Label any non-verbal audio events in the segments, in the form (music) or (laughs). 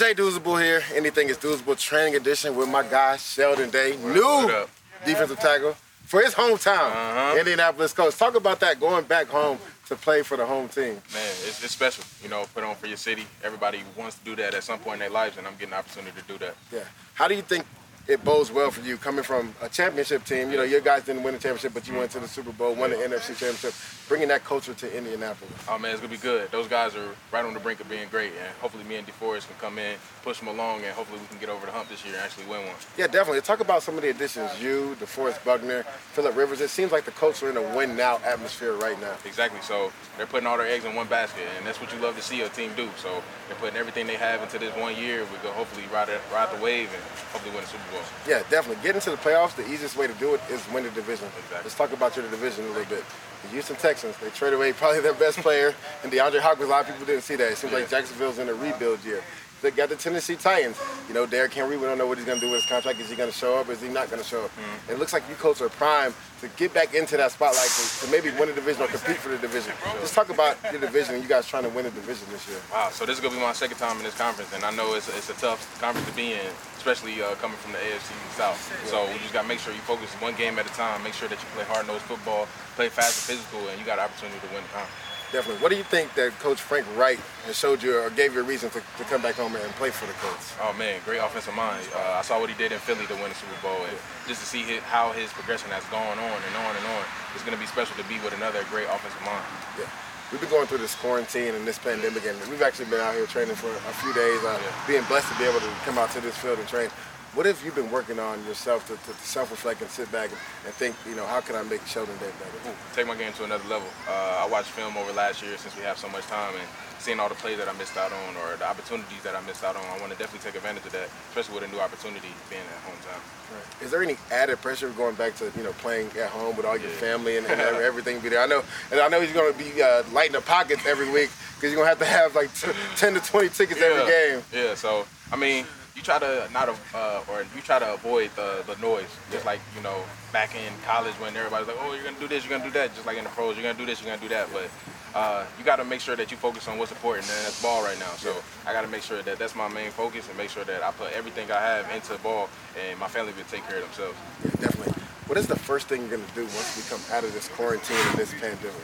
Leger Douzable here. Anything is doable. Training edition with my guy Sheldon Day, new defensive tackle for his hometown, Uh-huh. Indianapolis Colts. Talk about that going back home to play for the home team. Man, it's, it's special. You know, put on for your city. Everybody wants to do that at some point in their lives, and I'm getting the opportunity to do that. Yeah. How do you think it bodes well for you coming from a championship team? You know, your guys didn't win the championship, but you went to the Super Bowl, won the NFC championship, bringing that culture to Indianapolis. Oh man, it's gonna be good. Those guys are right on the brink of being great, and hopefully me and DeForest can come in, push them along, and hopefully we can get over the hump this year and actually win one. Yeah, definitely. Talk about some of the additions. You, DeForest Buckner, Philip Rivers. It seems like the Colts are in a win now atmosphere right now. Exactly. So they're putting all their eggs in one basket, and that's what you love to see a team do. So they're putting everything they have into this one year. We go hopefully ride it, ride the wave, and hopefully win the Super Bowl. Yeah, definitely. Getting to the playoffs, the easiest way to do it is win the division. Exactly. Let's talk about your division a little bit. The Houston Texans, they traded away probably their best player, and DeAndre Hopkins, a lot of people didn't see that. It seems like Jacksonville's in a rebuild year. They got the Tennessee Titans. You know, Derrick Henry, we don't know what he's going to do with his contract. Is he going to show up? Or is he not going to show up? Mm-hmm. It looks like you Colts are primed to get back into that spotlight to, to maybe win the division or compete for the division. Let's talk about your division and you guys trying to win the division this year. Wow. So this is gonna be my second time in this conference, and I know it's a, it's a tough conference to be in, especially uh, coming from the AFC South. So we just gotta make sure you focus one game at a time. Make sure that you play hard-nosed football, play fast and physical, and you got an opportunity to win the conference. Definitely. What do you think that Coach Frank Reich has showed you or gave you a reason to, to come back home and play for the Colts? Oh man, great offensive mind. Uh, I saw what he did in Philly to win the Super Bowl, and just to see his, how his progression has gone on and on and on, it's going to be special to be with another great offensive mind. Yeah. We've been going through this quarantine and this pandemic, and we've actually been out here training for a few days, uh, Yeah. being blessed to be able to come out to this field and train. What have you been working on yourself to, to self-reflect and sit back and, and think, you know, how can I make Sheldon Day better? Ooh, take my game to another level. Uh, I watched film over last year since we have so much time, and seeing all the plays that I missed out on or the opportunities that I missed out on, I want to definitely take advantage of that, especially with a new opportunity being at hometown. Right. Is there any added pressure going back to you know playing at home with all your Yeah. family and, and (laughs) everything be there? I know, and I know he's going to be uh, lighting the pockets every week because you're going to have to have like t- ten to twenty tickets every game. Yeah, so I mean, you try to not uh, or you try to avoid the, the noise, just like you know back in college when everybody's like, oh, you're gonna do this, you're gonna do that, just like in the pros, you're gonna do this, you're gonna do that, but. Uh, you got to make sure that you focus on what's important, and that's ball right now. So I got to make sure that that's my main focus, and make sure that I put everything I have into the ball, and my family will take care of themselves. Yeah, definitely. What is the first thing you're going to do once we come out of this quarantine and this pandemic?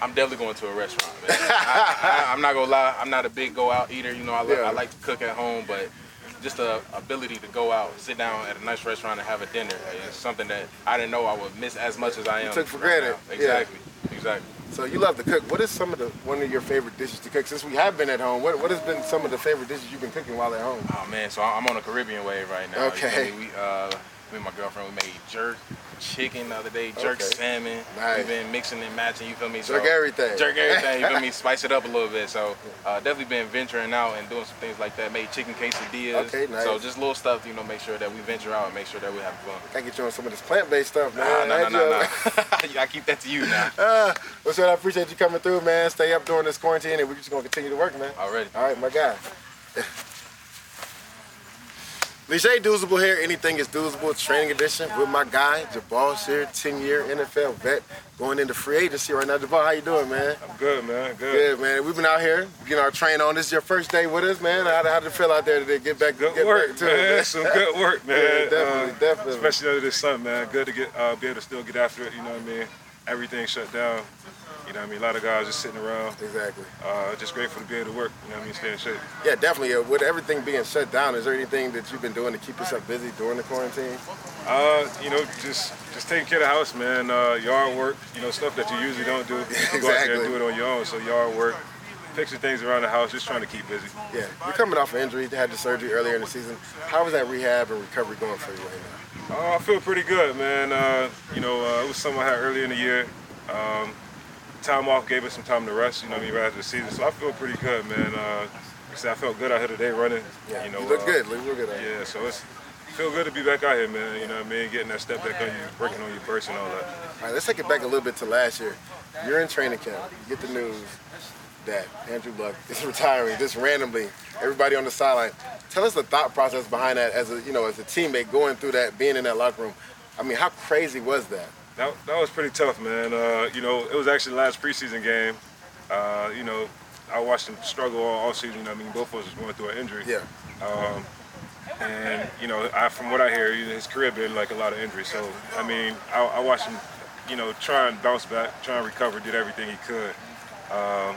I'm definitely going to a restaurant. Man. I, I'm not gonna lie. I'm not a big go out eater. You know, I, li- Yeah. I like to cook at home, but just the ability to go out, sit down at a nice restaurant and have a dinner is something that I didn't know I would miss as much as I am. took for right granted. now. Yeah. Exactly. Exactly. So you love to cook. What is some of the one of your favorite dishes to cook since we have been at home? What what has been some of the favorite dishes you've been cooking while at home? Oh man, so I'm on a Caribbean wave right now. You feel Okay. We, uh, me and my girlfriend, we made jerk chicken the other day, jerk Okay. salmon. Nice. We've been mixing and matching. You feel me? Jerk everything. Jerk everything. You feel me? (laughs) Spice it up a little bit. So uh, definitely been venturing out and doing some things like that. Made chicken quesadillas. Okay, nice. So just little stuff, you know, make sure that we venture out and make sure that we have fun. Gotta get you on some of this plant-based stuff, man. nah, nah, nah, nah. (laughs) I keep that to you now. (laughs) Uh, well, sir, I appreciate you coming through, man. Stay up during this quarantine, and we're just gonna continue to work, man. Already. All right, my guy. Leger Douzable here. Anything is doable. Training edition with my guy Jabal Sheard, 10-year NFL vet, going into free agency right now. Jabal, how you doing, man? I'm good, man. Good. Good, man. We've been out here getting our train on. This is your first day with us, man. How, how did it feel out there today? Get back, Good get work, back to man. it, Some good work, (laughs) man. Yeah, definitely, Uh, definitely. Especially under this sun, man. Good to get uh, be able to still get after it. You know what I mean? Everything shut down. You know what I mean? A lot of guys just sitting around. Exactly. Uh, just grateful to be able to work. You know what I mean? Stay in shape. Yeah, definitely. Uh, with everything being shut down, is there anything that you've been doing to keep yourself busy during the quarantine? Uh, you know, just just taking care of the house, man. Uh, yard work. You know, stuff that you usually don't do. (laughs) You Go out there and do it on your own. So yard work, fixing things around the house, just trying to keep busy. Yeah, you're coming off an injury. You had the surgery earlier in the season. How is that rehab and recovery going for you right now? Uh, I feel pretty good, man. Uh, you know, uh, it was something I had earlier in the year. Um, time off gave us some time to rest, you know what I mean, right after the season. So I feel pretty good, man. Uh, like I said, I felt good out here today running. Yeah, you know, look uh, good. Look real good. Yeah, so it's feel good to be back out here, man. You know what I mean? Getting that step back on you, working on your burst and all that. All right, let's take it back a little bit to last year. You're in training camp. You get the news that Andrew Luck (laughs) is retiring just randomly. Everybody on the sideline. Tell us the thought process behind that as a you know as a teammate going through that, being in that locker room. I mean, how crazy was that? That, that was pretty tough, man. Uh, you know, it was actually the last preseason game. Uh, you know, I watched him struggle all, all season. I mean, both of us was going through an injury. Yeah. Um, and you know, I, from what I hear, his career been like a lot of injuries. So I mean, I, I watched him, you know, try and bounce back, try and recover, did everything he could. Um,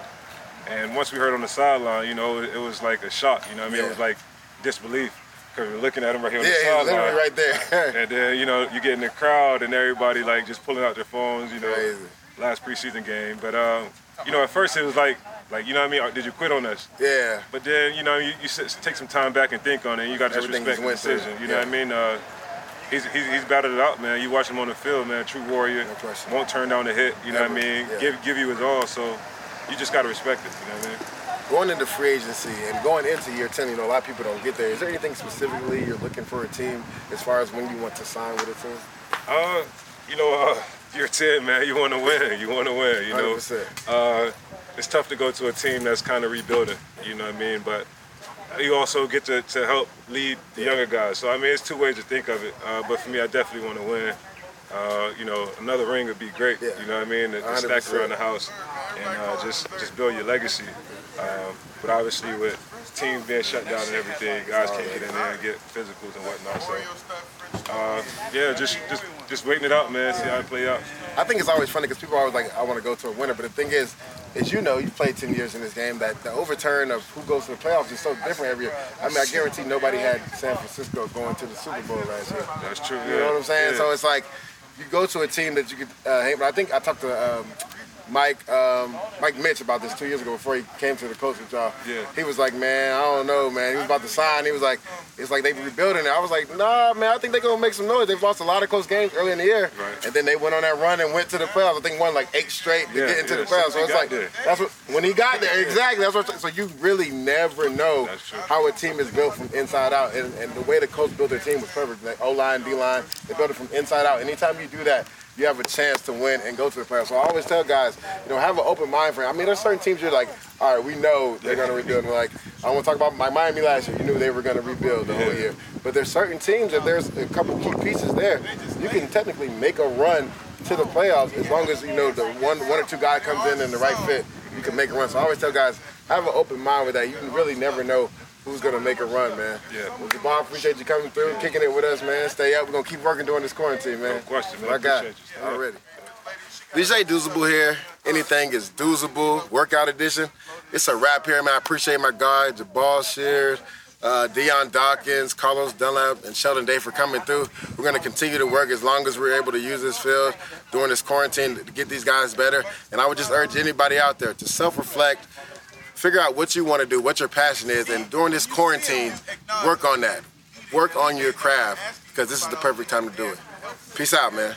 and once we heard on the sideline, you know, it, it, was like a shock. You know, I mean, yeah. it was like disbelief because we're looking at him right here on yeah, the sideline. literally right there. (laughs) and then you know, you get in the crowd and everybody like just pulling out their phones. You know, Crazy. last preseason game. But um, you know, at first it was like like, you know what I mean? Did you quit on us? Yeah. But then, you know, you, you take some time back and think on it. And you got to just respect the decision. You know yeah. what I mean? Uh, he's, he's, he's battled it out, man. You watch him on the field, man. True warrior. No question. Won't turn down the hit. You know what I mean? Yeah. Give give you his all. So you just got to respect it. You know what I mean? Going into free agency and going into year 10, you know, a lot of people don't get there. Is there anything specifically you're looking for a team as far as when you want to sign with a team? Uh, you know, uh, year 10, man, you want to win. You want to win, you know. 100%. Uh, it's tough to go to a team that's kind of rebuilding, you know what I mean? But you also get to, to help lead the younger guys. So, I mean, it's two ways to think of it. Uh, but for me, I definitely want to win. Uh, you know, another ring would be great, yeah. you know what I mean? To, to stack around the house and uh, just, just build your legacy. Um, but obviously with teams being shut down and everything, guys can't get in there and get physicals and whatnot. So, uh, yeah, just, just just waiting it out, man. See how it play out. I think it's always funny because people are always like, I want to go to a winner. But the thing is, as you know, you've played 10 years in this game, that the overturn of who goes to the playoffs is so different every year. I mean, I guarantee nobody had San Francisco going to the Super Bowl last year. That's true. You know what I'm saying? Yeah. So it's like, you go to a team that you could uh, hate. But I think I talked to um, Mike um, Mike Mitch about this two years ago before he came to the coach with y'all. Yeah. He was like, man, I don't know, man. He was about to sign. He was like, it's like they rebuilding it. I was like, nah, man. I think they're gonna make some noise. They've lost a lot of close games early in the year, right. and then they went on that run and went to the playoffs. I think won like eight straight to yeah, get into yeah. the playoffs. So it's like there. that's what when he got there exactly. That's what. So you really never know how a team is built from inside out, and, and the way the coach built their team was perfect. Like O line, D line, they built it from inside out. Anytime you do that you have a chance to win and go to the playoffs. So I always tell guys, you know, have an open mind for it. I mean, there's certain teams you're like, all right, we know they're going to rebuild. And like, I want to talk about my Miami last year. You knew they were going to rebuild the whole year. But there's certain teams that there's a couple key pieces there. You can technically make a run to the playoffs as long as you know the one one or two guy comes in and the right fit. You can make a run. So I always tell guys, have an open mind with that. You can really never know who's gonna make a run, man. Yeah. Well, Jabal, appreciate you coming through, kicking it with us, man. Stay up. We're gonna keep working during this quarantine, man. No question, man. My God, already. BJ Douzable here. Anything is doozable. Workout edition. It's a wrap here, man. I appreciate my guy, Jabal Sheard, uh, Dion Dawkins, Carlos Dunlap, and Sheldon Day for coming through. We're going to continue to work as long as we're able to use this field during this quarantine to get these guys better. And I would just urge anybody out there to self-reflect, figure out what you want to do, what your passion is, and during this quarantine, work on that. Work on your craft because this is the perfect time to do it. Peace out, man.